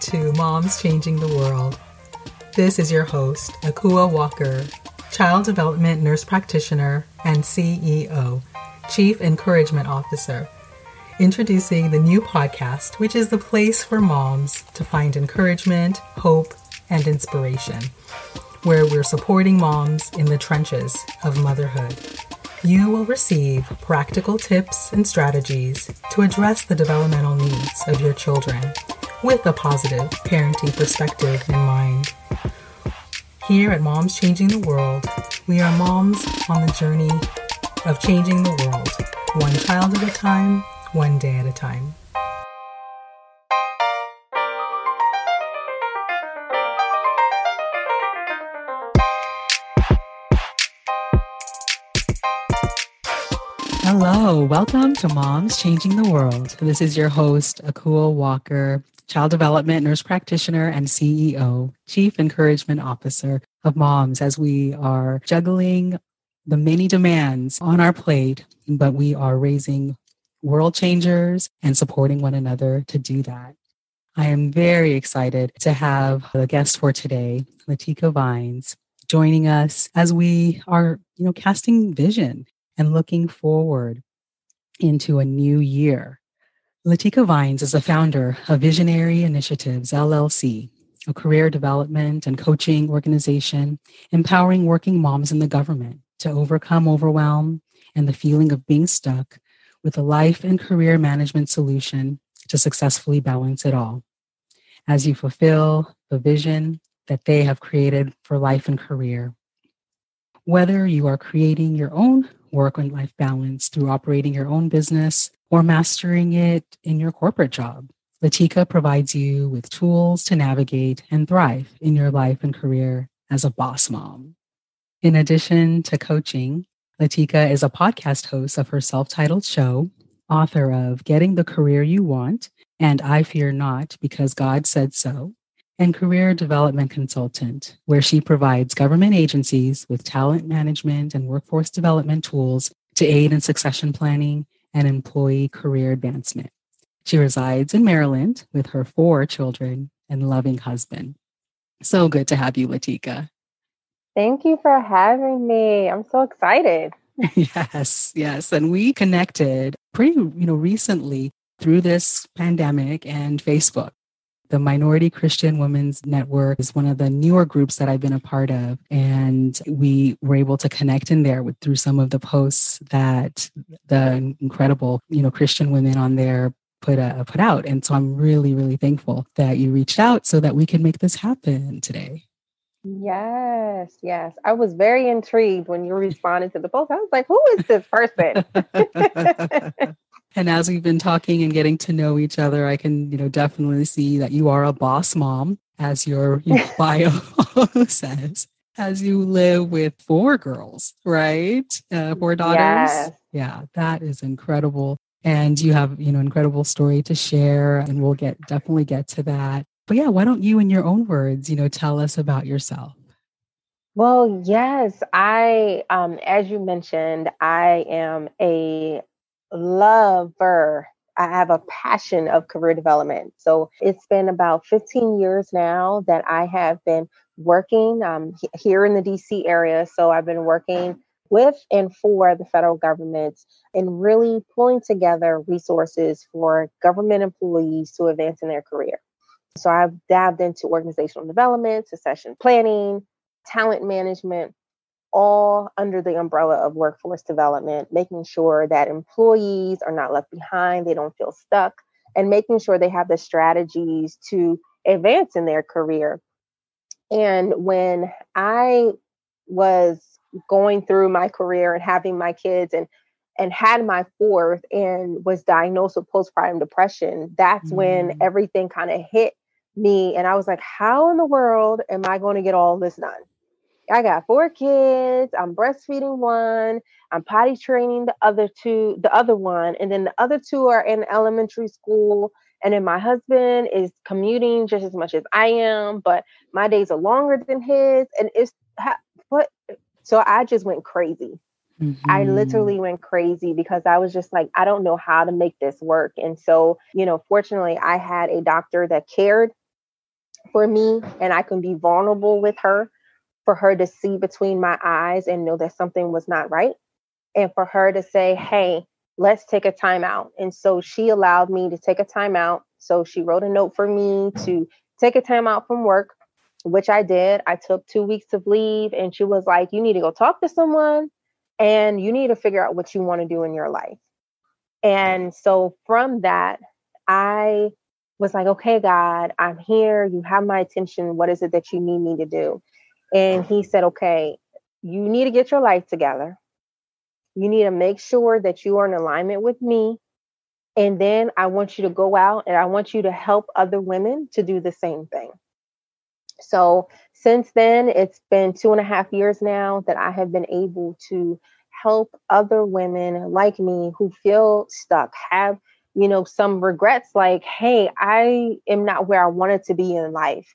To Moms Changing the World. This is your host, Akua Walker, Child Development Nurse Practitioner and CEO, Chief Encouragement Officer, introducing the new podcast, which is the place for moms to find encouragement, hope, and inspiration, where we're supporting moms in the trenches of motherhood. You will receive practical tips and strategies to address the developmental needs of your children with a positive parenting perspective in mind. Here at Moms Changing the World, we are moms on the journey of changing the world, one child at a time, one day at a time. Hello, welcome to Moms Changing the World. This is your host, Akua Walker, Child Development Nurse Practitioner and CEO, Chief Encouragement Officer of Moms, as we are juggling the many demands on our plate, but we are raising world changers and supporting one another to do that. I am very excited to have the guest for today, Latika Vines, joining us as we are, you know, casting vision and looking forward into a new year. Latika Vines is the founder of Visionary Initiatives LLC, a career development and coaching organization empowering working moms in the government to overcome overwhelm and the feeling of being stuck with a life and career management solution to successfully balance it all. As you fulfill the vision that they have created for life and career, whether you are creating your own work and life balance through operating your own business or mastering it in your corporate job. Latika provides you with tools to navigate and thrive in your life and career as a boss mom. In addition to coaching, Latika is a podcast host of her self titled show, author of Getting the Career You Want and I Fear Not Because God Said So, and career development consultant, where she provides government agencies with talent management and workforce development tools to aid in succession planning and employee career advancement. She resides in Maryland with her four children and loving husband. So good to have you, Latika. Thank you for having me. I'm so excited. yes, yes. And we connected pretty, you know, recently through this pandemic and Facebook. The Minority Christian Women's Network is one of the newer groups that I've been a part of. And we were able to connect in there with through some of the posts that the incredible, you know, Christian women on there put uh, put out. And so I'm really, really thankful that you reached out so that we can make this happen today. Yes, yes. I was very intrigued when you responded to the post. I was like, who is this person? And as we've been talking and getting to know each other, I can, you know, definitely see that you are a boss mom, as your, your bio says, as you live with four girls, right? Uh, four daughters. Yes. Yeah, that is incredible. And you have, you know, incredible story to share, and we'll get definitely get to that. But yeah, why don't you, in your own words, you know, tell us about yourself? Well, yes, I, um, as you mentioned, I am a lover. I have a passion of career development. So it's been about 15 years now that I have been working um, here in the DC area. So I've been working with and for the federal government and really pulling together resources for government employees to advance in their career. So I've dabbed into organizational development, succession planning, talent management, all under the umbrella of workforce development, making sure that employees are not left behind, they don't feel stuck, and making sure they have the strategies to advance in their career. And when I was going through my career and having my kids and and had my fourth and was diagnosed with postpartum depression, that's mm. when everything kind of hit me. And I was like, how in the world am I going to get all this done? I got four kids. I'm breastfeeding one. I'm potty training the other two, the other one, and then the other two are in elementary school. And then my husband is commuting just as much as I am, but my days are longer than his. And it's what so I just went crazy. Mm-hmm. I literally went crazy because I was just like, I don't know how to make this work. And so, you know, fortunately, I had a doctor that cared for me and I can be vulnerable with her for her to see between my eyes and know that something was not right. And for her to say, hey, let's take a time out. And so she allowed me to take a time out. So she wrote a note for me to take a time out from work, which I did. I took two weeks of leave and she was like, you need to go talk to someone and you need to figure out what you want to do in your life. And so from that, I was like, okay, God, I'm here. You have my attention. What is it that you need me to do? And he said, okay, you need to get your life together. You need to make sure that you are in alignment with me. And then I want you to go out and I want you to help other women to do the same thing. So since then, it's been two and a half years now that I have been able to help other women like me who feel stuck, have, you know, some regrets like, hey, I am not where I wanted to be in life.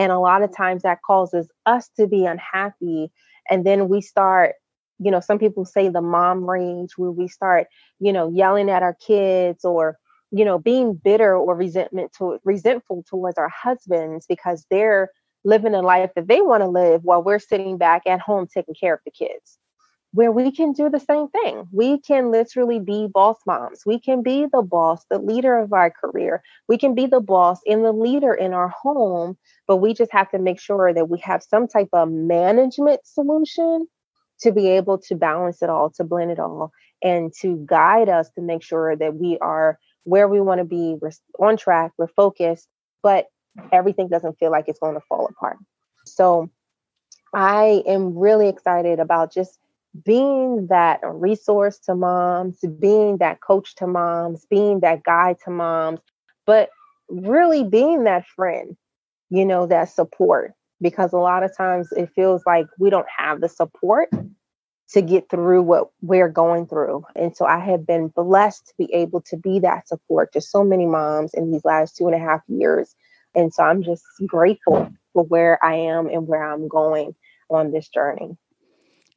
And a lot of times that causes us to be unhappy. And then we start, you know, some people say the mom rage, where we start, you know, yelling at our kids or, you know, being bitter or resentment to resentful towards our husbands because they're living a life that they want to live while we're sitting back at home taking care of the kids where we can do the same thing. We can literally be boss moms. We can be the boss, the leader of our career. We can be the boss and the leader in our home, but we just have to make sure that we have some type of management solution to be able to balance it all, to blend it all, and to guide us to make sure that we are where we want to be, we're on track, we're focused, but everything doesn't feel like it's going to fall apart. So I am really excited about just being that resource to moms, being that coach to moms, being that guide to moms, but really being that friend, you know, that support. Because a lot of times it feels like we don't have the support to get through what we're going through. And so I have been blessed to be able to be that support to so many moms in these last two and a half years and so I'm just grateful for where I am and where I'm going on this journey.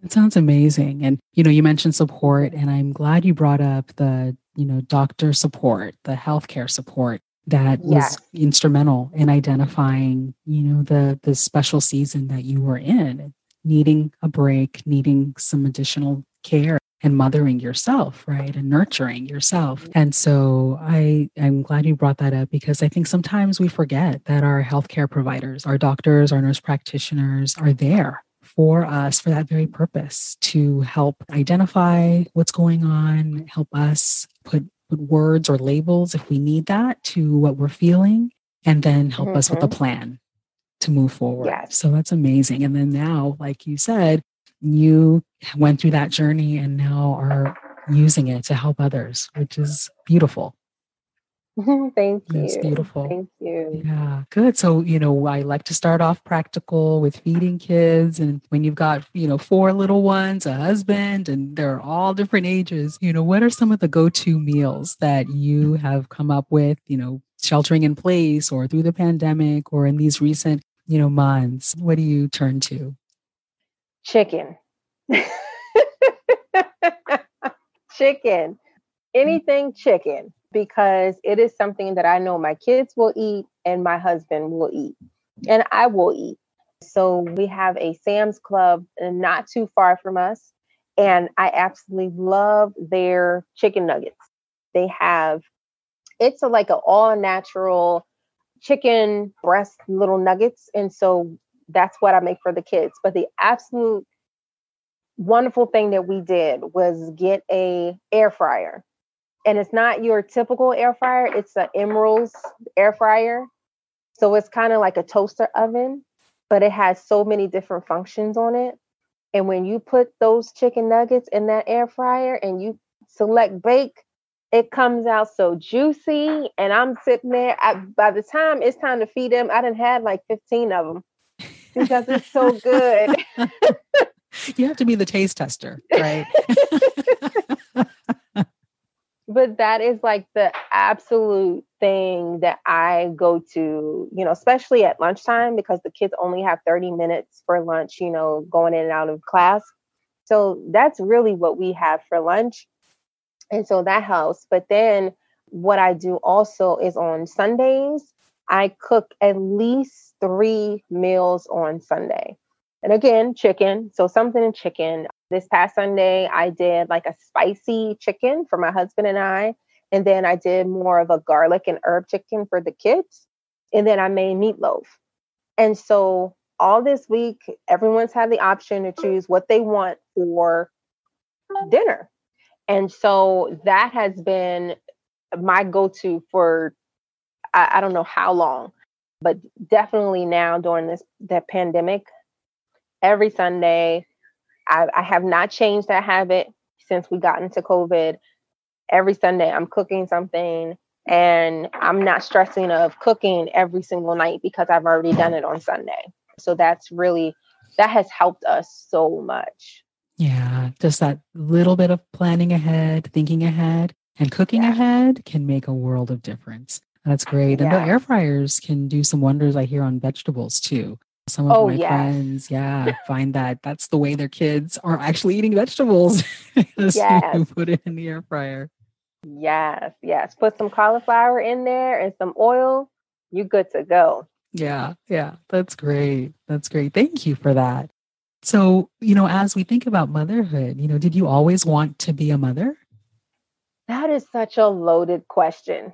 It sounds amazing. And, you know, you mentioned support, and I'm glad you brought up the, you know, doctor support, the healthcare support that yes. was instrumental in identifying, you know, the the special season that you were in, needing a break, needing some additional care and mothering yourself, right? And nurturing yourself. Mm-hmm. And so I, I'm glad you brought that up because I think sometimes we forget that our healthcare providers, our doctors, our nurse practitioners are there for us for that very purpose to help identify what's going on, help us put, put words or labels if we need that to what we're feeling, and then help mm-hmm. us with a mm-hmm. plan to move forward. Yes. So that's amazing. And then now, like you said, you went through that journey and now are using it to help others, which is beautiful. Thank you. It's beautiful. Thank you. Yeah, good. So, you know, I like to start off practical with feeding kids. And when you've got, you know, four little ones, a husband, and they're all different ages, you know, what are some of the go to meals that you have come up with, you know, sheltering in place or through the pandemic or in these recent, you know, months? What do you turn to? chicken. chicken. Anything chicken because it is something that I know my kids will eat and my husband will eat and I will eat. So we have a Sam's Club not too far from us and I absolutely love their chicken nuggets. They have it's a, like an all natural chicken breast little nuggets and so that's what I make for the kids. But the absolute wonderful thing that we did was get a air fryer. And it's not your typical air fryer, it's an Emeril's air fryer. So it's kind of like a toaster oven, but it has so many different functions on it. And when you put those chicken nuggets in that air fryer and you select bake, it comes out so juicy. And I'm sitting there. I, by the time it's time to feed them, I didn't had like 15 of them because it's so good. you have to be the taste tester, right? but that is like the absolute thing that I go to, you know, especially at lunchtime because the kids only have 30 minutes for lunch, you know, going in and out of class. So that's really what we have for lunch. And so that helps. But then what I do also is on Sundays, I cook at least three meals on Sunday. And again, chicken. So something in chicken. This past Sunday, I did like a spicy chicken for my husband and I. And then I did more of a garlic and herb chicken for the kids. And then I made meatloaf. And so all this week, everyone's had the option to choose what they want for dinner. And so that has been my go to for, I, I, don't know how long, but definitely now during this the pandemic, every Sunday, I, I have not changed that habit since we got into COVID. Every Sunday, I'm cooking something and I'm not stressing of cooking every single night because I've already done it on Sunday. So that's really that has helped us so much. Yeah, just that little bit of planning ahead, thinking ahead, and cooking yeah. ahead can make a world of difference. That's great. And yeah. the air fryers can do some wonders I hear on vegetables too. Some of oh, my yes. friends, yeah, find that that's the way their kids are actually eating vegetables. yes. put it in the air fryer. Yes, yes. Put some cauliflower in there and some oil. You're good to go. Yeah, yeah. That's great. That's great. Thank you for that. So, you know, as we think about motherhood, you know, did you always want to be a mother? That is such a loaded question.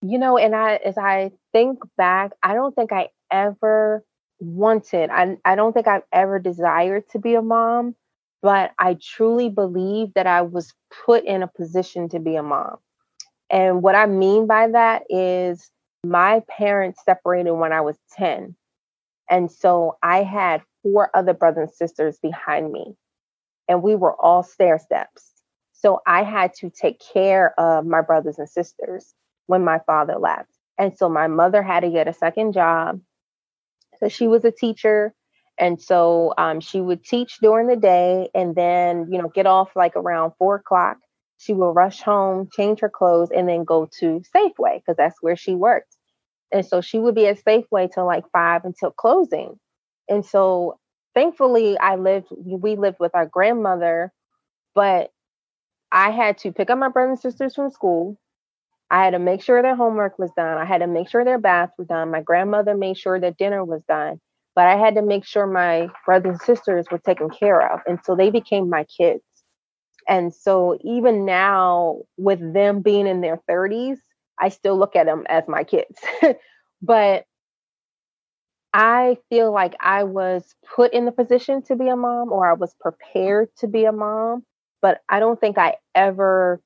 you know, and I as I think back, I don't think I ever wanted, I, I don't think I've ever desired to be a mom but I truly believe that I was put in a position to be a mom. And what I mean by that is my parents separated when I was 10. And so I had four other brothers and sisters behind me, and we were all stair steps. So I had to take care of my brothers and sisters when my father left. And so my mother had to get a second job. So she was a teacher and so um, she would teach during the day and then, you know, get off like around four o'clock. She would rush home, change her clothes, and then go to Safeway because that's where she worked. And so she would be at Safeway till like five until closing. And so thankfully, I lived, we lived with our grandmother, but I had to pick up my brothers and sisters from school. I had to make sure their homework was done. I had to make sure their baths were done. My grandmother made sure that dinner was done but I had to make sure my brothers and sisters were taken care of. And so they became my kids. And so even now, with them being in their 30s, I still look at them as my kids. but I feel like I was put in the position to be a mom or I was prepared to be a mom, but I don't think I ever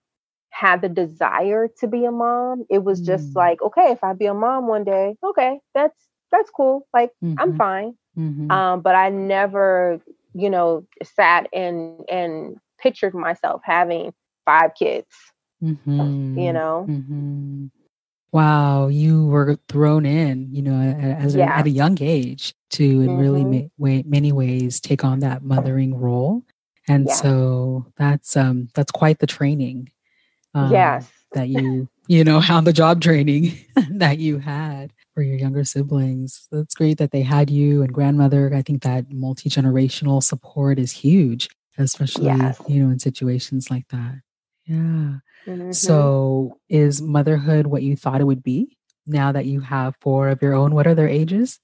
had the desire to be a mom. It was just mm. like, okay, if I be a mom one day, okay, that's that's cool. Like mm-hmm. I'm fine. Mm-hmm. Um, but I never, you know, sat and and pictured myself having five kids. Mm-hmm. You know. Mm-hmm. Wow, you were thrown in, you know, as a, at a young age to in really mm-hmm. ma- way, many ways take on that mothering role, and yeah. so that's um that's quite the training. Um, yes, that you you know how the job training that you had for your younger siblings. That's great that they had you and grandmother. I think that multi generational support is huge, especially yes. you know in situations like that. Yeah. Mm-hmm. So, is motherhood what you thought it would be? Now that you have four of your own, what are their ages?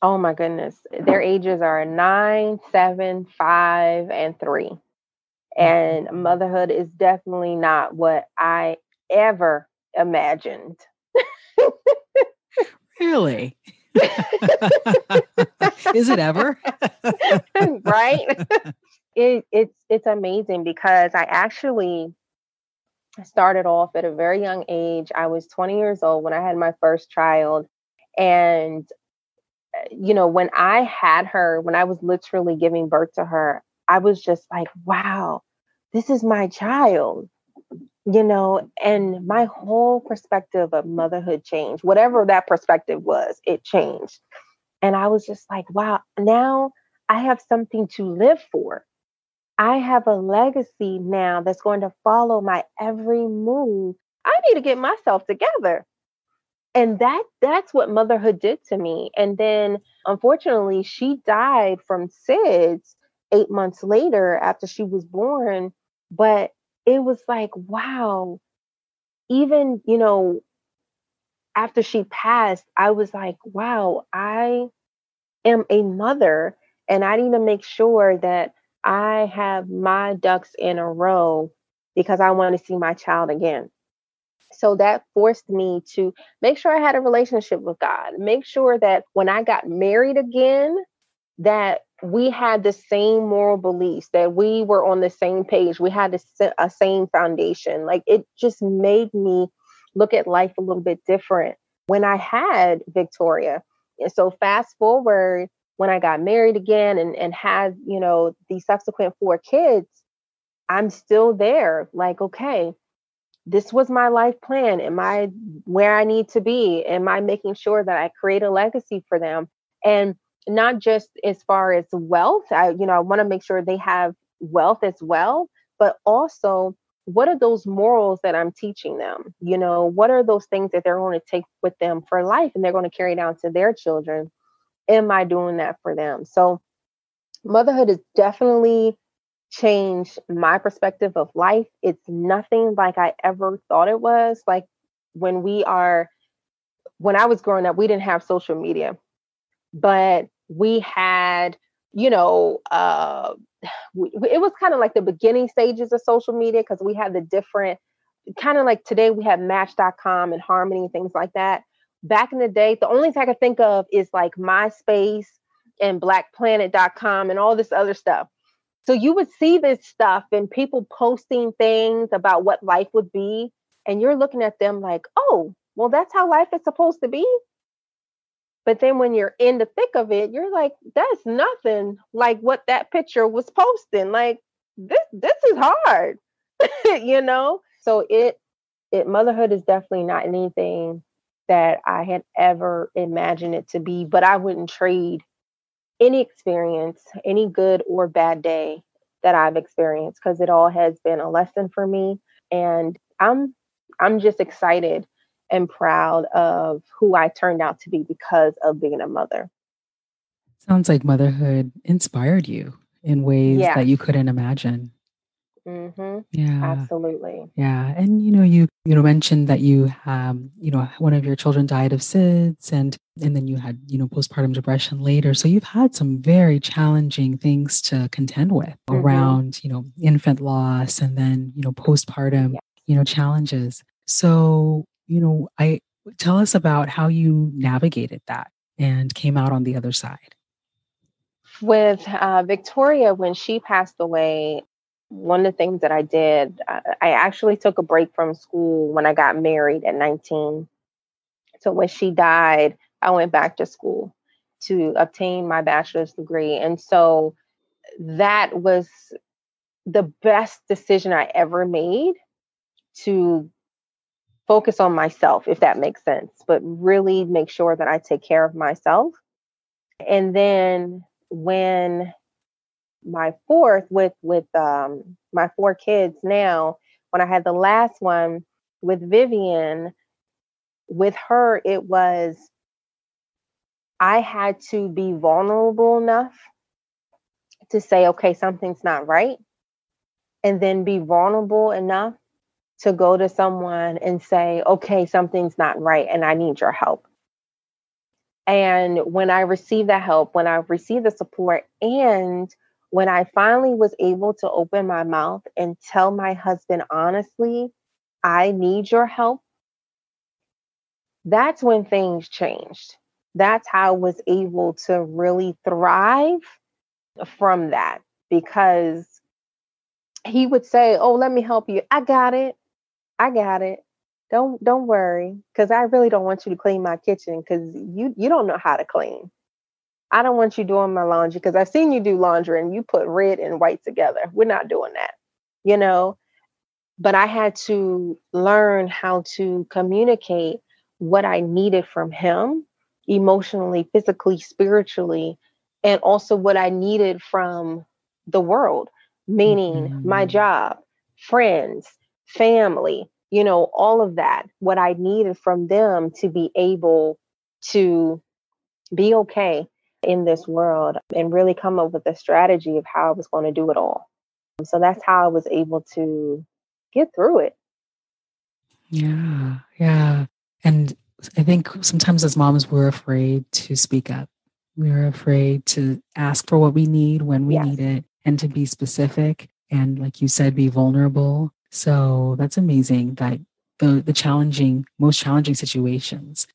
Oh my goodness, their ages are nine, seven, five, and three. And motherhood is definitely not what I ever imagined. Really? Is it ever? right? It, it's it's amazing because I actually started off at a very young age. I was 20 years old when I had my first child. And, uh, you know, when I had her, when I was literally giving birth to her, I was just like, wow, this is my child you know, and my whole perspective of motherhood changed. Whatever that perspective was, it changed. And I was just like, wow, now I have something to live for. I have a legacy now that's going to follow my every move. I need to get myself together. and that that's what motherhood did to me and then unfortunately she died from SIDS 8 months later after she was born but it was like wow. Even you know after she passed I was like wow I am a mother and I need to make sure that I have my ducks in a row because I want to see my child again. So that forced me to make sure I had a relationship with God, make sure that when I got married again, that we had the same moral beliefs, that we were on the same page, we had a, a same foundation. Like it just made me look at life a little bit different when I had Victoria. And so fast forward when I got married again and, and had, you know, the subsequent four kids, I'm still there. Like, okay, this was my life plan. Am I where I need to be? Am I making sure that I create a legacy for them? And not just as far as wealth, I, you know, I want to make sure they have wealth as well, but also what are those morals that I'm teaching them? You know, what are those things that they're going to take with them for life and they're going to carry down to their children? Am I doing that for them? So, motherhood has definitely changed my perspective of life. It's nothing like I ever thought it was. Like when we are, when I was growing up, we didn't have social media, but we had, you know, uh, it was kind of like the beginning stages of social media because we had the different, kind of like today we have Match.com and Harmony and things like that. Back in the day, the only thing I could think of is like MySpace and BlackPlanet.com and all this other stuff so you would see this stuff and people posting things about what life would be. And you're looking at them like, oh, well, that's how life is supposed to be. But then when you're in the thick of it, you're like, that's nothing like what that picture was posting. Like this, this is hard, you know? So it, it, motherhood is definitely not anything that I had ever imagined it to be, but I wouldn't trade any experience, any good or bad day that I've experienced because it all has been a lesson for me and I'm I'm just excited and proud of who I turned out to be because of being a mother. Sounds like motherhood inspired you in ways yeah. that you couldn't imagine. Mm-hmm. Yeah, absolutely. Yeah, and you know, you you know mentioned that you um you know one of your children died of SIDS, and and then you had you know postpartum depression later. So you've had some very challenging things to contend with mm-hmm. around you know infant loss, and then you know postpartum you know challenges. So you know, I tell us about how you navigated that and came out on the other side with uh, Victoria, when she passed away, one of the things that I did, I actually took a break from school when I got married at 19. So when she died, I went back to school to obtain my bachelor's degree. And so that was the best decision I ever made to focus on myself, if that makes sense, but really make sure that I take care of myself. And then when my fourth with with um, my four kids now when i had the last one with vivian with her it was i had to be vulnerable enough to say okay something's not right and then be vulnerable enough to go to someone and say okay something's not right and i need your help and when i received that help when i received the support and when I finally was able to open my mouth and tell my husband honestly, I need your help, that's when things changed. That's how I was able to really thrive from that because he would say, "Oh, let me help you. I got it. I got it. Don't don't worry cuz I really don't want you to clean my kitchen cuz you you don't know how to clean." I don't want you doing my laundry because I've seen you do laundry and you put red and white together. We're not doing that, you know. But I had to learn how to communicate what I needed from him emotionally, physically, spiritually, and also what I needed from the world, meaning mm-hmm. my job, friends, family, you know, all of that, what I needed from them to be able to be okay in this world and really come up with a strategy of how I was going to do it all. So that's how I was able to get through it. Yeah, yeah. And I think sometimes as moms, we're afraid to speak up. We're afraid to ask for what we need when we yes. need it and to be specific and, like you said, be vulnerable. So that's amazing that the, the challenging, most challenging situations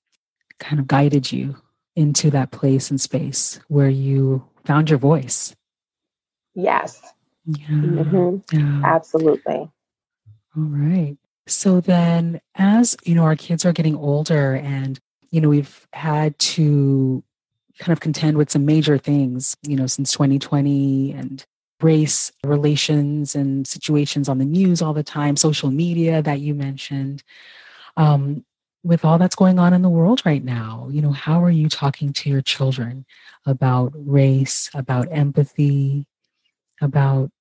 kind of guided you into that place and space where you found your voice. Yes. Yeah. Mm-hmm. yeah. Absolutely. All right. So then, as you know, our kids are getting older and, you know, we've had to kind of contend with some major things, you know, since 2020 and race relations and situations on the news all the time, social media that you mentioned. Um, with all that's going on in the world right now, you know, how are you talking to your children about race, about empathy, about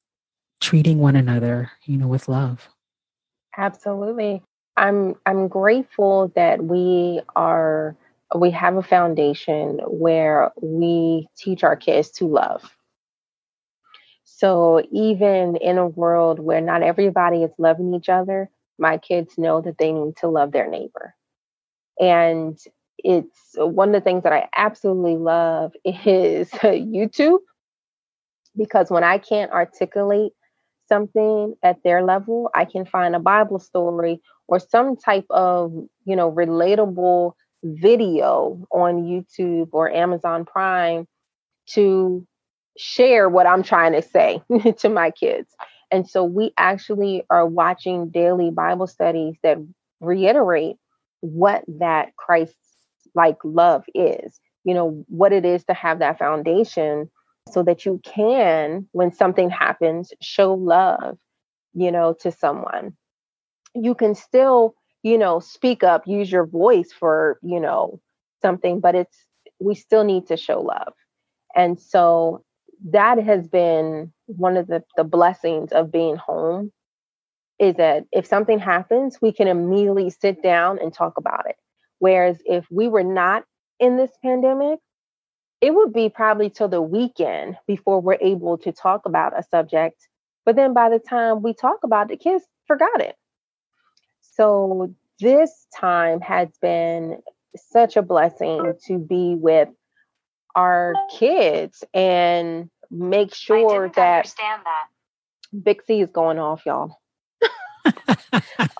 treating one another, you know, with love? Absolutely. I'm I'm grateful that we are we have a foundation where we teach our kids to love. So even in a world where not everybody is loving each other, my kids know that they need to love their neighbor. And it's one of the things that I absolutely love is YouTube because when I can't articulate something at their level, I can find a Bible story or some type of, you know, relatable video on YouTube or Amazon Prime to share what I'm trying to say to my kids. And so we actually are watching daily Bible studies that reiterate what that Christ like love is, you know, what it is to have that foundation so that you can, when something happens, show love, you know, to someone. You can still, you know, speak up, use your voice for, you know, something, but it's, we still need to show love. And so that has been one of the, the blessings of being home is that if something happens, we can immediately sit down and talk about it. Whereas if we were not in this pandemic, it would be probably till the weekend before we're able to talk about a subject. But then by the time we talk about it, kids forgot it. So this time has been such a blessing to be with our kids and make sure that, understand that C is going off, y'all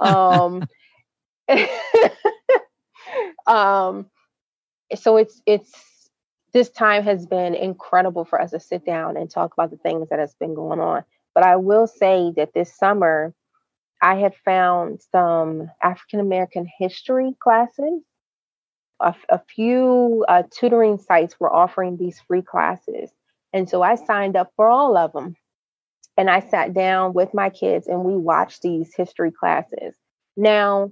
um, um, so it's it's this time has been incredible for us to sit down and talk about the things that has been going on. But I will say that this summer, I had found some African American history classes. A, a few uh, tutoring sites were offering these free classes. And so I signed up for all of them. And I sat down with my kids and we watched these history classes. Now,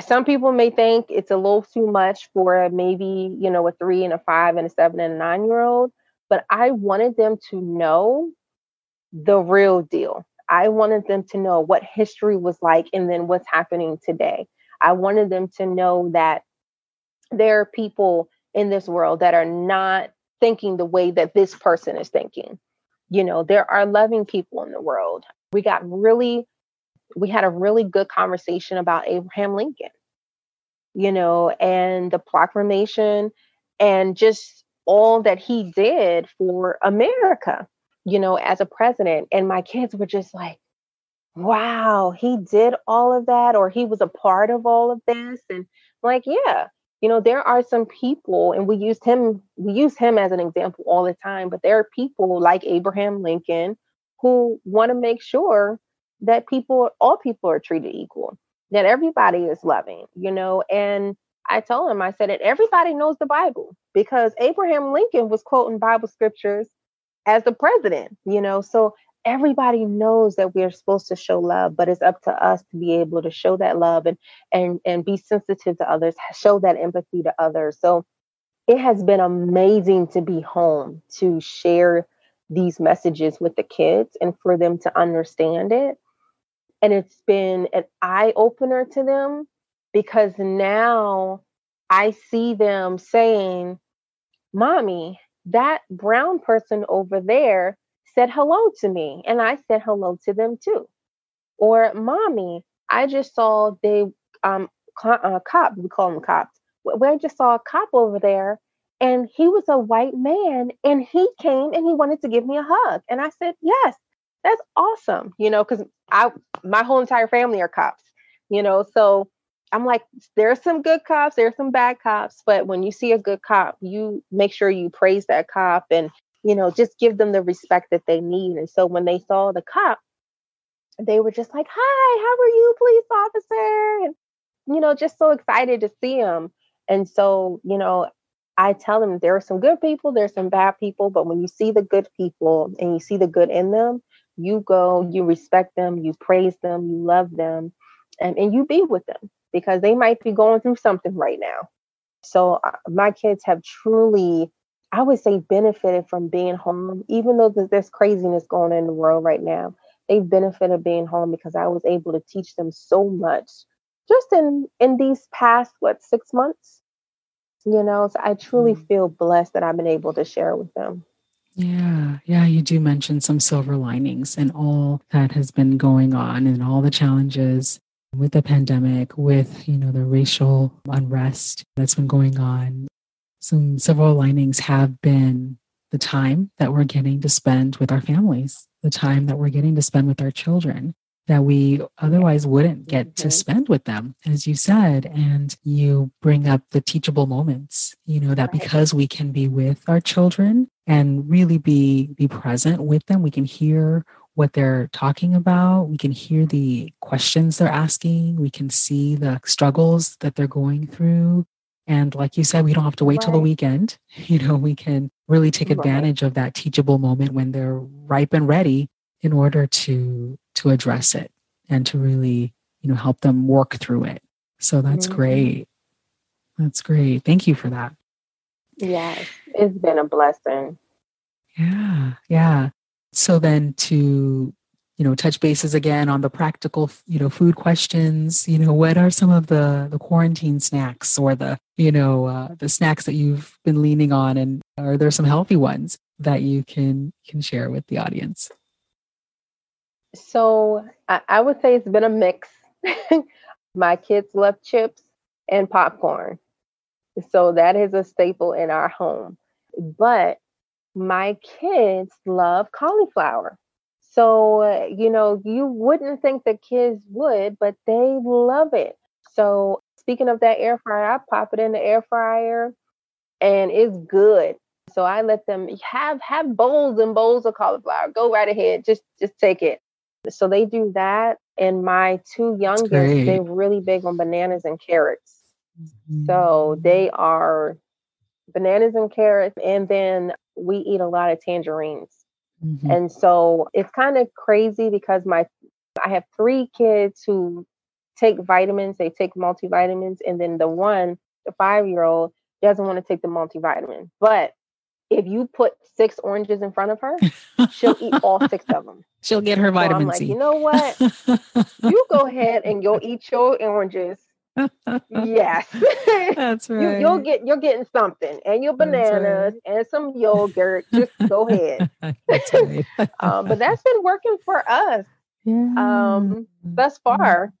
some people may think it's a little too much for maybe, you know, a three and a five and a seven and a nine year old, but I wanted them to know the real deal. I wanted them to know what history was like and then what's happening today. I wanted them to know that there are people in this world that are not thinking the way that this person is thinking you know, there are loving people in the world. We got really, we had a really good conversation about Abraham Lincoln, you know, and the proclamation and just all that he did for America, you know, as a president. And my kids were just like, wow, he did all of that, or he was a part of all of this. And like, yeah, you know there are some people and we used him we use him as an example all the time but there are people like abraham lincoln who want to make sure that people all people are treated equal that everybody is loving you know? And i told him i said that everybody knows the bible because abraham lincoln was quoting bible scriptures as the president you know? So everybody knows that we're supposed to show love but it's up to us to be able to show that love and and and be sensitive to others show that empathy to others. So it has been amazing to be home to share these messages with the kids and for them to understand it. And it's been an eye opener to them because now I see them saying, Mommy, that brown person over there said hello to me, and I said hello to them too. Or, Mommy, I just saw they, um, uh, cop, we call them cops. We just saw a cop over there and he was a white man and he came and he wanted to give me a hug and i said yes that's awesome you know because i my whole entire family are cops you know so i'm like there's some good cops there's some bad cops but when you see a good cop you make sure you praise that cop and you know just give them the respect that they need. And so when they saw the cop they were just like hi how are you police officer? And you know just so excited to see him and so you know I tell them there are some good people, there's some bad people, but when you see the good people and you see the good in them, you go, you respect them, you praise them, you love them, and, and you be with them because they might be going through something right now. So uh, my kids have truly, I would say, benefited from being home, even though there's craziness going on in the world right now. They've benefited being home because I was able to teach them so much just in in these past what six months you know so i truly mm. feel blessed that i've been able to share with them yeah yeah you do mention some silver linings and all that has been going on and all the challenges with the pandemic with you know the racial unrest that's been going on some silver linings have been the time that we're getting to spend with our families the time that we're getting to spend with our children that we otherwise wouldn't get to mm-hmm. spend with them, as you said. And you bring up the teachable moments, you know, that because we can be with our children and really be be present with them, we can hear what they're talking about. We can hear the questions they're asking. We can see the struggles that they're going through. And like you said, we don't have to wait right. till the weekend. You know, we can really take advantage right. of that teachable moment when they're ripe and ready in order to to address it and to really you know help them work through it so that's mm-hmm. great that's great thank you for that yes it's been a blessing yeah yeah so then to you know touch bases again on the practical you know food questions you know what are some of the the quarantine snacks or the you know uh, the snacks that you've been leaning on and are there some healthy ones that you can can share with the audience so I, I would say it's been a mix. My kids love chips and popcorn. So that is a staple in our home. But my kids love cauliflower. So, uh, you know, you wouldn't think the kids would, but they love it. So, speaking of that air fryer, I pop it in the air fryer and it's good. So I let them have have bowls and bowls of cauliflower. Go right ahead. Just just take it. So they do that. And my two youngest, they're really big on bananas and carrots. Mm-hmm. So they are bananas and carrots. And then we eat a lot of tangerines. Mm-hmm. And so it's kind of crazy because my I have three kids who take vitamins, they take multivitamins, and then the one, the five year old, doesn't want to take the multivitamin. But if you put six oranges in front of her, she'll eat all six of them. She'll get her vitamin I'm like, C. You know what? you go ahead and you'll eat your oranges. yes, that's right. You, will get you're getting something, and your bananas right. and some yogurt. Just go ahead. that's um, but that's been working for us. Yeah. Um, thus far.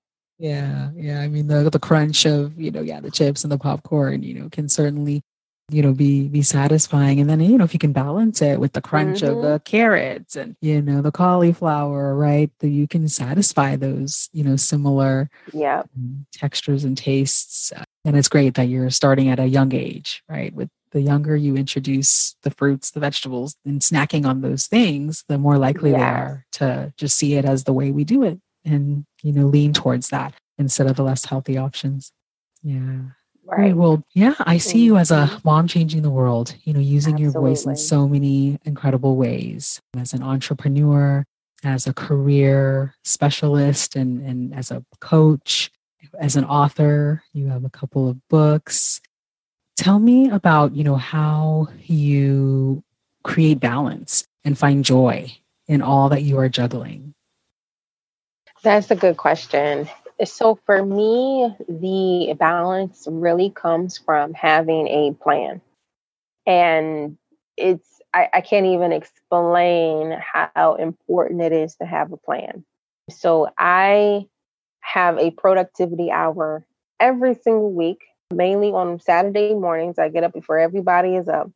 Yeah, yeah. I mean, the the crunch of you know, yeah, the chips and the popcorn, you know, can certainly you know be be satisfying and then you know if you can balance it with the crunch mm-hmm. of the carrots and you know the cauliflower right that you can satisfy those you know similar yeah um, textures and tastes and it's great that you're starting at a young age right with the younger you introduce the fruits the vegetables and snacking on those things the more likely yes. they are to just see it as the way we do it and you know lean towards that instead of the less healthy options yeah Right. Well, yeah, I see you as a mom changing the world, you know, using Absolutely. your voice in so many incredible ways as an entrepreneur, as a career specialist, and, and as a coach, as an author. You have a couple of books. Tell me about, you know, how you create balance and find joy in all that you are juggling. That's a good question. So for me, the balance really comes from having a plan. And it's, I, I can't even explain how important it is to have a plan. So I have a productivity hour every single week, mainly on Saturday mornings. I get up before everybody is up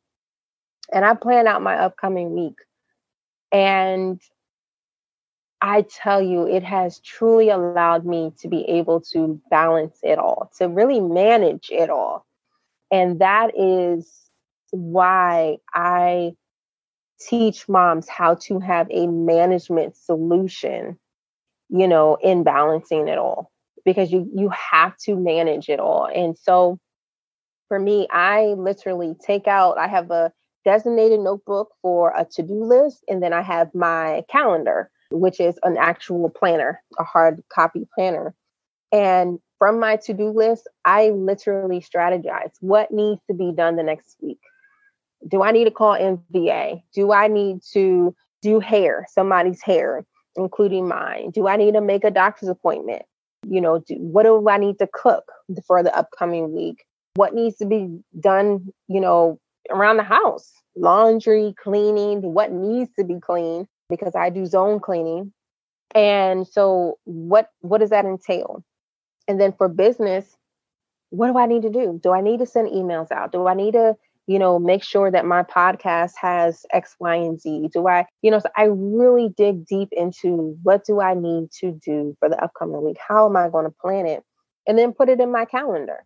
and I plan out my upcoming week. And I tell you, it has truly allowed me to be able to balance it all, to really manage it all. And that is why I teach moms how to have a management solution, you know, in balancing it all because you you have to manage it all. And so for me, I literally take out I have a designated notebook for a to-do list and then I have my calendar which is an actual planner, a hard copy planner. And from my to do list, I literally strategize what needs to be done the next week. Do I need to call MVA? Do I need to do hair, somebody's hair, including mine? Do I need to make a doctor's appointment? You know, do, what do I need to cook for the upcoming week? What needs to be done, you know, around the house? Laundry, cleaning, what needs to be cleaned? Because I do zone cleaning. And so what what does that entail? And then for business, what do I need to do? Do I need to send emails out? Do I need to, you know, make sure that my podcast has X, Y, and Z? Do I, you know, so I really dig deep into what do I need to do for the upcoming week? How am I going to plan it? And then put it in my calendar.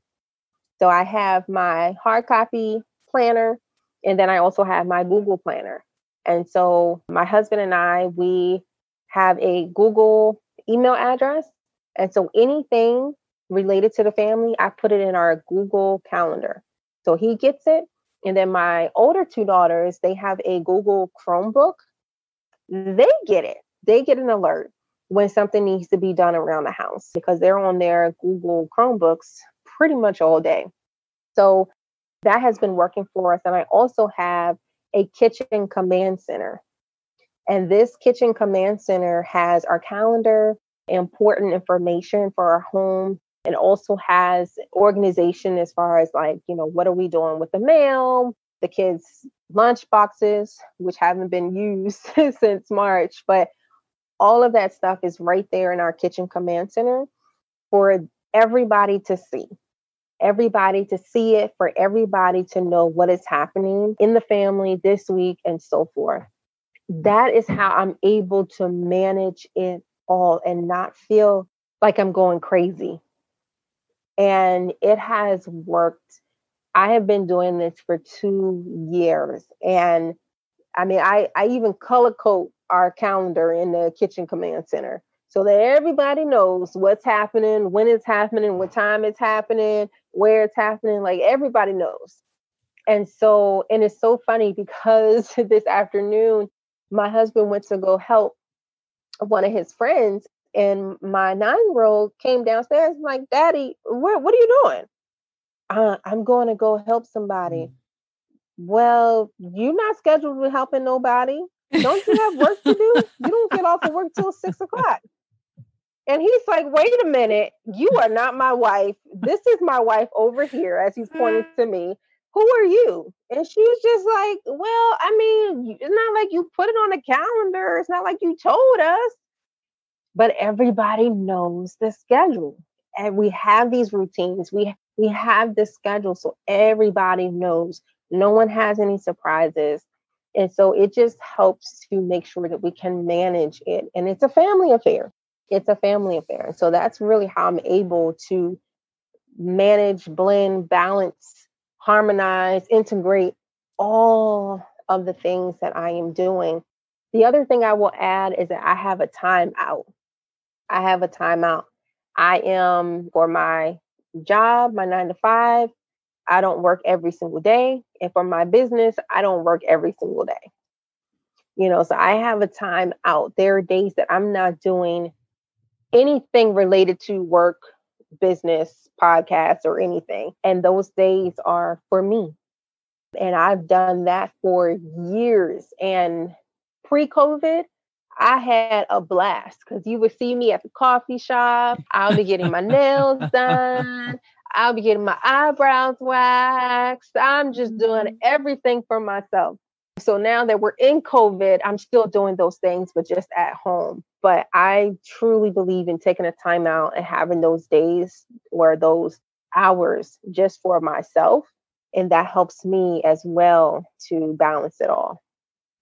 So I have my hard copy planner, and then I also have my Google planner. And so my husband and I, we have a Google email address. And so anything related to the family, I put it in our Google calendar. So he gets it. And then my older two daughters, they have a Google Chromebook. They get it. They get an alert when something needs to be done around the house because they're on their Google Chromebooks pretty much all day. So that has been working for us. And I also have a kitchen command center. And this kitchen command center has our calendar, important information for our home. It also has organization as far as like, you know, what are we doing with the mail, the kids' lunch boxes, which haven't been used since March. But all of that stuff is right there in our kitchen command center for everybody to see everybody to see it, for everybody to know what is happening in the family this week and so forth. That is how I'm able to manage it all and not feel like I'm going crazy. And it has worked. I have been doing this for two years. And I mean, I, I even color code our calendar in the kitchen command center so that everybody knows what's happening, when it's happening, what time it's happening, where it's happening. Like everybody knows. And so, and it's so funny because this afternoon, my husband went to go help one of his friends, and my nine year old came downstairs like, Daddy, what, what are you doing? Uh, I'm going to go help somebody. Mm. Well, you're not scheduled with helping nobody. Don't you have work to do? You don't get off of work till six o'clock. And he's like, wait a minute, you are not my wife. This is my wife over here, as he's pointing mm. to me. Who are you? And she's just like, well, I mean, it's not like you put it on the calendar. It's not like you told us. But everybody knows the schedule. And we have these routines. We we have this schedule so everybody knows. No one has any surprises. And so it just helps to make sure that we can manage it. And it's a family affair it's a family affair. and So that's really how I'm able to manage, blend, balance, harmonize, integrate all of the things that I am doing. The other thing I will add is that I have a timeout. I have a timeout. I am for my job, my nine to five. I don't work every single day. And for my business, I don't work every single day. You know, so I have a time out. There are days that I'm not doing anything related to work, business, podcasts, or anything. And those days are for me. And I've done that for years. And pre COVID, I had a blast because you would see me at the coffee shop. I'll be getting my nails done. I'll be getting my eyebrows waxed. I'm just doing mm-hmm. everything for myself. So now that we're in COVID, I'm still doing those things, but just at home. But I truly believe in taking a time out and having those days or those hours just for myself. And that helps me as well to balance it all.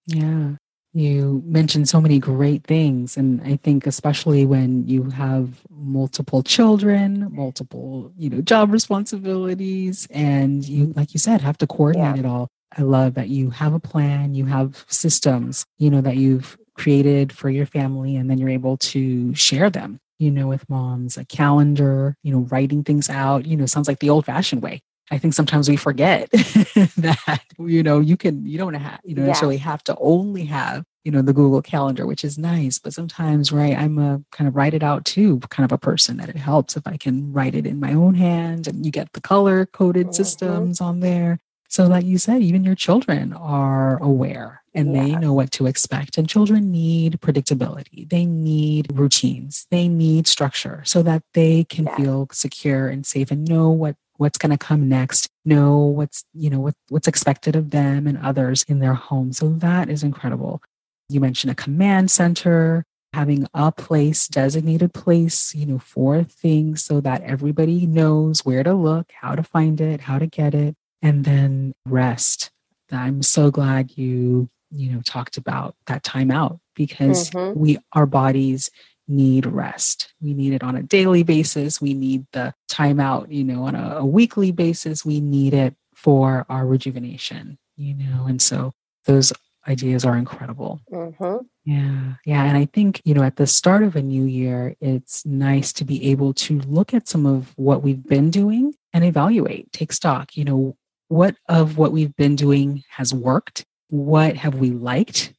Yeah. You mentioned so many great things. And I think, especially when you have multiple children, multiple, you know, job responsibilities, and you, like you said, have to coordinate yeah. it all. I love that you have a plan, you have systems, you know, that you've created for your family, and then you're able to share them, you know, with moms, a calendar, you know, writing things out, you know, sounds like the old fashioned way. I think sometimes we forget that, you know, you can, you don't have, you don't yeah. necessarily have to only have, you know, the Google Calendar, which is nice. But sometimes, right, I'm a kind of write it out too kind of a person that it helps if I can write it in my own hand and you get the color coded mm-hmm. systems on there. So, like you said, even your children are aware and they know what to expect. And children need predictability, they need routines, they need structure so that they can feel secure and safe and know what what's going to come next know what's you know what, what's expected of them and others in their home. So that is incredible. You mentioned a command center having a place designated place you know for things so that everybody knows where to look how to find it how to get it and then rest. I'm so glad you you know talked about that time out because mm-hmm. we our bodies need rest. We need it on a daily basis. We need the time out, you know, on a, a weekly basis. We need it for our rejuvenation, you know, and so those ideas are incredible. Mm-hmm. Yeah. Yeah. And I think, you know, at the start of a new year, it's nice to be able to look at some of what we've been doing and evaluate, take stock, you know, what of what we've been doing has worked? What have we liked?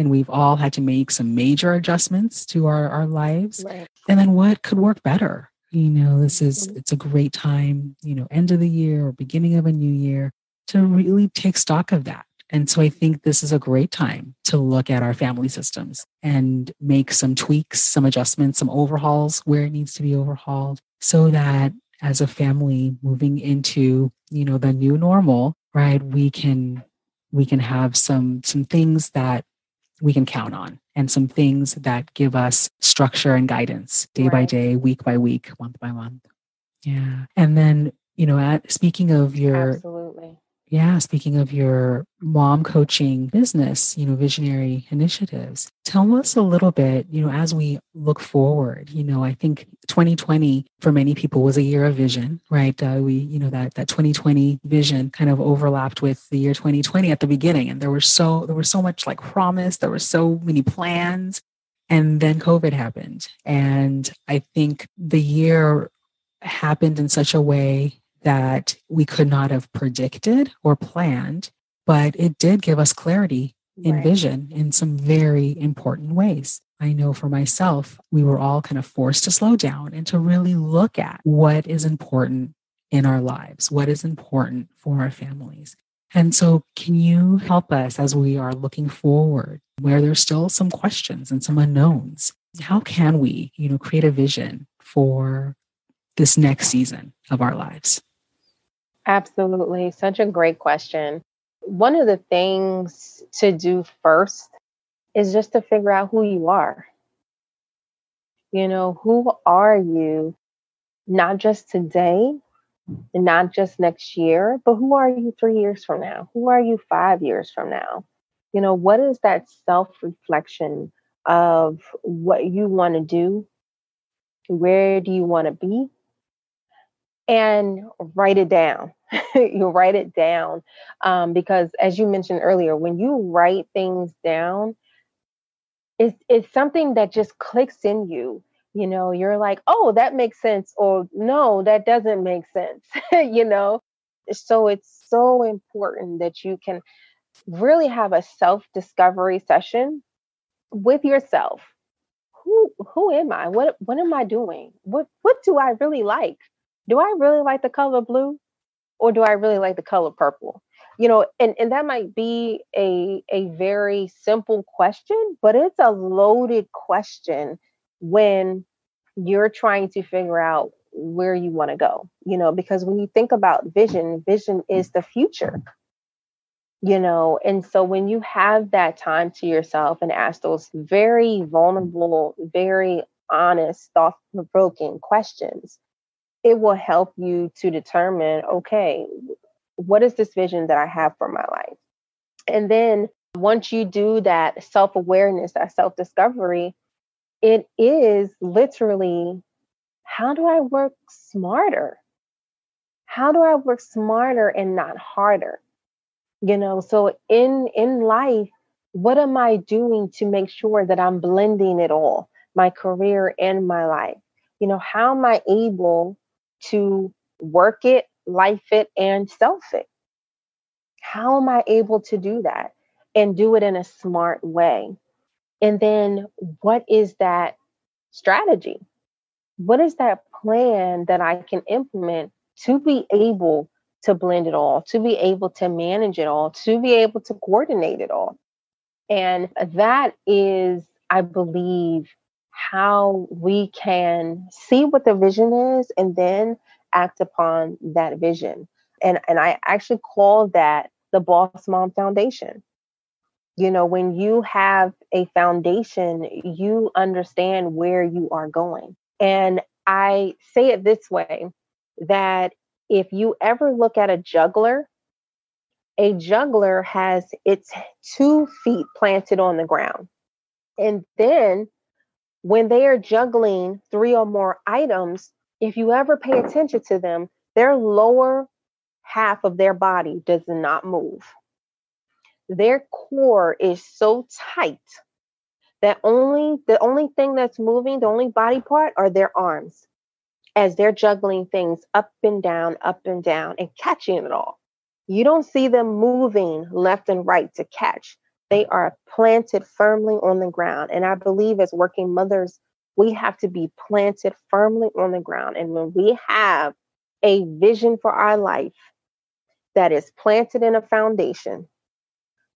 and we've all had to make some major adjustments to our, our lives right. and then what could work better you know this is mm-hmm. it's a great time you know end of the year or beginning of a new year to really take stock of that and so i think this is a great time to look at our family systems and make some tweaks some adjustments some overhauls where it needs to be overhauled so that as a family moving into you know the new normal right we can we can have some some things that we can count on and some things that give us structure and guidance day right. by day, week by week, month by month. Yeah. And then, you know, at, speaking of your yeah, speaking of your mom coaching business, you know, visionary initiatives, tell us a little bit, you know, as we look forward, you know, I think 2020 for many people was a year of vision, right? Uh, we, you know, that that 2020 vision kind of overlapped with the year 2020 at the beginning, and there was so there was so much like promise, there were so many plans, and then COVID happened, and I think the year happened in such a way that we could not have predicted or planned, but it did give us clarity in right. vision in some very important ways. I know for myself, we were all kind of forced to slow down and to really look at what is important in our lives, what is important for our families. And so, can you help us as we are looking forward, where there's still some questions and some unknowns? How can we, you know, create a vision for this next season of our lives? Absolutely. Such a great question. One of the things to do first is just to figure out who you are. You know, who are you, not just today, not just next year, but who are you three years from now? Who are you five years from now? You know, what is that self reflection of what you want to do? Where do you want to be? And write it down. you write it down um, because, as you mentioned earlier, when you write things down, it's, it's something that just clicks in you. You know, you're like, oh, that makes sense, or no, that doesn't make sense. you know, so it's so important that you can really have a self discovery session with yourself. Who who am I? What what am I doing? What what do I really like? Do I really like the color blue or do I really like the color purple? you know, and, and that might be a, a very simple question, but it's a loaded question when you're trying to figure out where you want to go, you know, because when you think about vision, vision is the future, you know, and so when you have that time to yourself and ask those very vulnerable, very honest, thought provoking questions, it will help you to determine okay, what is this vision that I have for my life? And then once you do that self awareness, that self discovery, it is literally how do I work smarter? How do I work smarter and not harder? You know, so in in life, what am I doing to make sure that I'm blending it all, my career and my life? You know, how am I able to work it, life it, and self it? How am I able to do that and do it in a smart way? And then what is that strategy? What is that plan that I can implement to be able to blend it all, to be able to manage it all, to be able to coordinate it all? And that is, I believe, how we can see what the vision is and then act upon that vision. And, and I actually call that the Boss Mom Foundation. You know, when you have a foundation, you understand where you are going. And I say it this way that if you ever look at a juggler, a juggler has its two feet planted on the ground. And then when they are juggling three or more items, if you ever pay attention to them, their lower half of their body does not move. Their core is so tight that only the only thing that's moving, the only body part are their arms as they're juggling things up and down, up and down, and catching it all. You don't see them moving left and right to catch. They are planted firmly on the ground. And I believe as working mothers, we have to be planted firmly on the ground. And when we have a vision for our life that is planted in a foundation,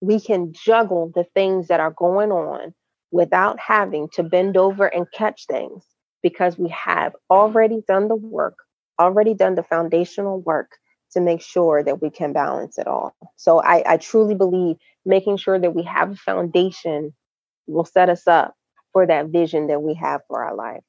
we can juggle the things that are going on without having to bend over and catch things because we have already done the work, already done the foundational work to make sure that we can balance it all. So I, I truly believe making sure that we have a foundation will set us up for that vision that we have for our life.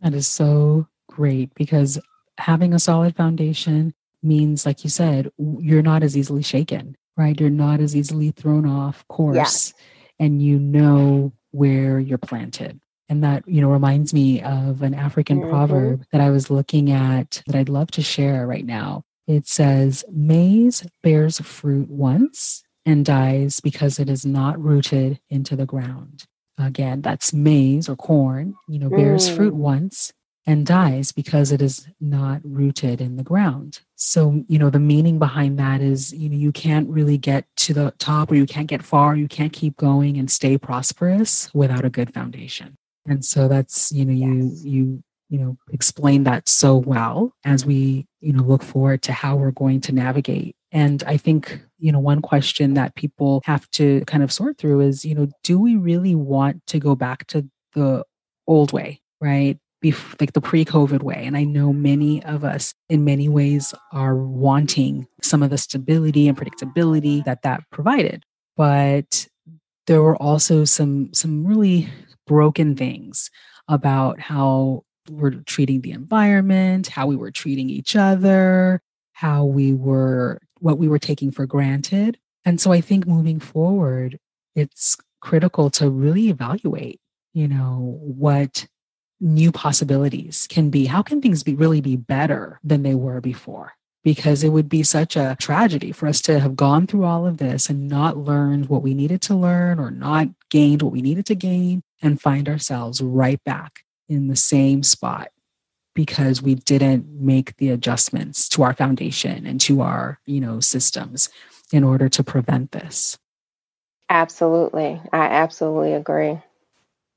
That is so great because having a solid foundation means, like you said, you're not as easily shaken, right? You're not as easily thrown off course yeah. and you know where you're planted. And that, you know, reminds me of an African mm-hmm. proverb that I was looking at that I'd love to share right now. It says, Maize bears fruit once and dies because it is not rooted into the ground. Again, that's maize or corn, you know, bears mm. fruit once and dies because it is not rooted in the ground. So, you know, the meaning behind that is, you know, you can't really get to the top or you can't get far, you can't keep going and stay prosperous without a good foundation. And so that's, you know, yes. you you you know, explain that so well as we, you know, look forward to how we're going to navigate. And I think, you know, one question that people have to kind of sort through is, you know, do we really want to go back to the old way, right? bef- like the pre-COVID way. And I know many of us, in many ways, are wanting some of the stability and predictability that that provided. But there were also some some really broken things about how we're treating the environment, how we were treating each other, how we were what we were taking for granted. And so I think moving forward, it's critical to really evaluate, you know, what new possibilities can be. How can things be really be better than they were before? Because it would be such a tragedy for us to have gone through all of this and not learned what we needed to learn or not gained what we needed to gain and find ourselves right back in the same spot because we didn't make the adjustments to our foundation and to our, you know, systems in order to prevent this. Absolutely. I absolutely agree.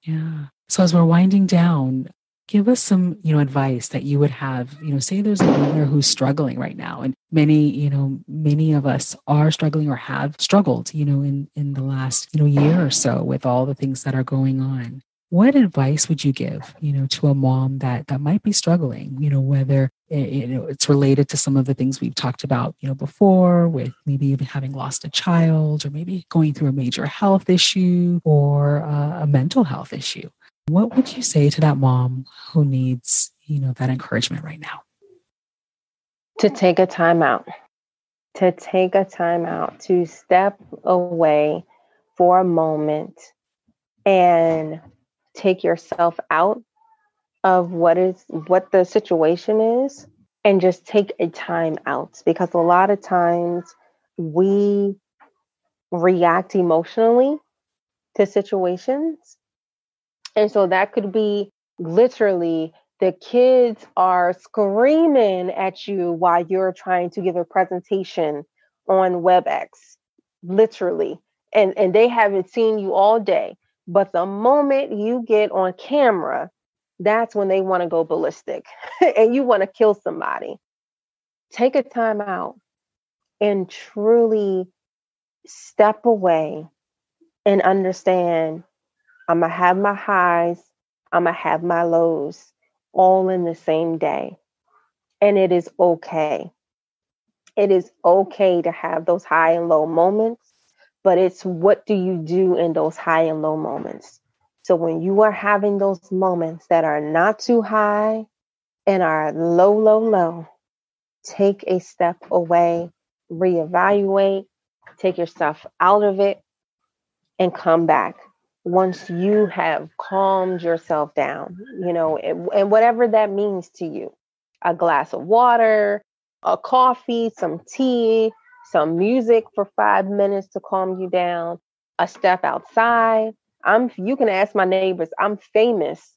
Yeah. So, as we're winding down, give us some you know advice that you would have you know say there's a mother who's struggling right now and many you know many of us are struggling or have struggled you know in in the last you know year or so with all the things that are going on. What advice would you give you know to a mom that that might be struggling you know whether it, you know it's related to some of the things we've talked about you know before with maybe even having lost a child or maybe going through a major health issue or uh, a mental health issue what would you say to that mom who needs you know that encouragement right now? To take a time out. To take a time out to step away for a moment and take yourself out of what is what the situation is and just take a time out because a lot of times we react emotionally to situations and so that could be literally the kids are screaming at you while you're trying to give a presentation on WebEx, literally. And and they haven't seen you all day. But the moment you get on camera, that's when they want to go ballistic and you want to kill somebody. Take a time out and truly step away and understand I'm going to have my highs, I'm going to have my lows all in the same day. And it is okay. It is okay to have those high and low moments but it's what do you do in those high and low moments. So when you are having those moments that are not too high and are low, low, low, take a step away, reevaluate, take yourself out of it, and come back once you have calmed yourself down, you know, and, and whatever that means to you a glass of water, a coffee, some tea, some music for five minutes to calm you down, a step outside. I'm you can ask my neighbors, I'm famous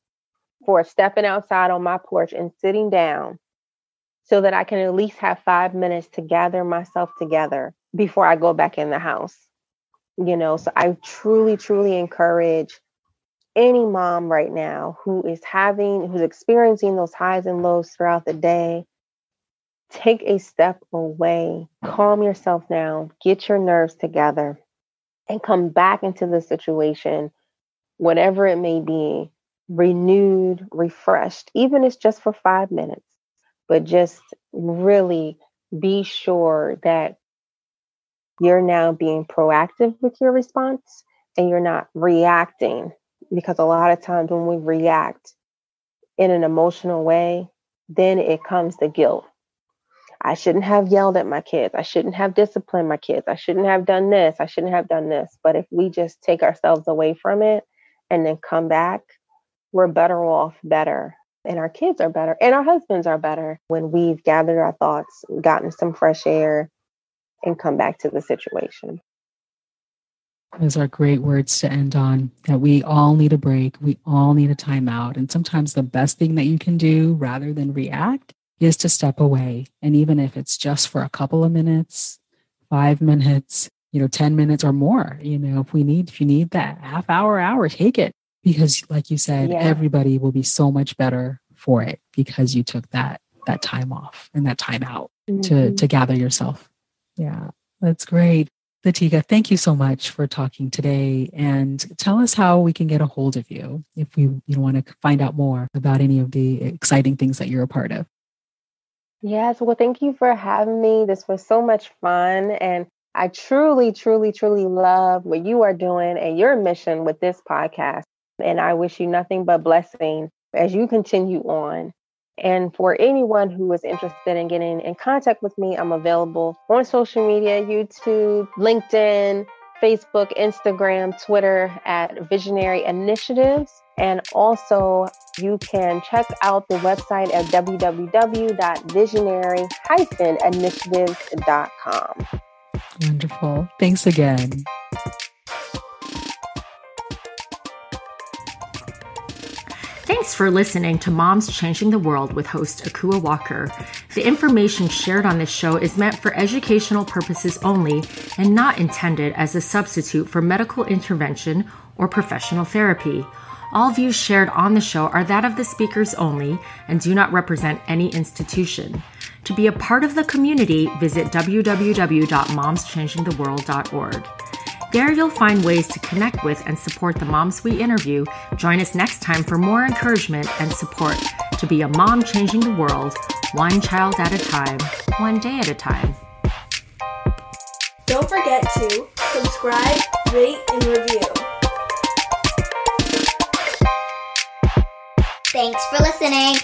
for stepping outside on my porch and sitting down so that I can at least have five minutes to gather myself together before I go back in the house. You know, so I truly, truly encourage any mom right now who is having, who's experiencing those highs and lows throughout the day take a step away, calm yourself down, get your nerves together, and come back into the situation, whatever it may be, renewed, refreshed, even if it's just for five minutes. But just really be sure that you're now being proactive with your response and you're not reacting. Because a lot of times when we react in an emotional way, then it comes the guilt I shouldn't have yelled at my kids. I shouldn't have disciplined my kids. I shouldn't have done this. I shouldn't have done this. But if we just take ourselves away from it and then come back, we're better off better. And our kids are better. And our husbands are better when we've gathered our thoughts, gotten some fresh air, and come back to the situation. Those are great words to end on. That we all need a break. We all need a timeout. And sometimes the best thing that you can do rather than react is to step away. And even if it's just for a couple of minutes, five minutes, you know, 10 minutes or more, you know, if we need, if you need that half hour, hour, take it. Because like you said, yeah. everybody will be so much better for it because you took that that time off and that time out mm-hmm. to to gather yourself. Yeah, that's great. Latiga, thank you so much for talking today and tell us how we can get a hold of you if we you want to find out more about any of the exciting things that you're a part of. Yes, well, thank you for having me. This was so much fun. And I truly, truly, truly love what you are doing and your mission with this podcast. And I wish you nothing but blessing as you continue on. And for anyone who is interested in getting in contact with me, I'm available on social media YouTube, LinkedIn, Facebook, Instagram, Twitter at Visionary Initiatives. And also, you can check out the website at www.visionary-initiatives.com. Wonderful. Thanks again. Thanks for listening to Moms Changing the World with host Akua Walker. The information shared on this show is meant for educational purposes only and not intended as a substitute for medical intervention or professional therapy. All views shared on the show are that of the speakers only and do not represent any institution. To be a part of the community, visit www.momschangingtheworld.org. There you'll find ways to connect with and support the moms we interview. Join us next time for more encouragement and support to be a mom changing the world, one child at a time, one day at a time. Don't forget to subscribe, rate, and review. Thanks for listening.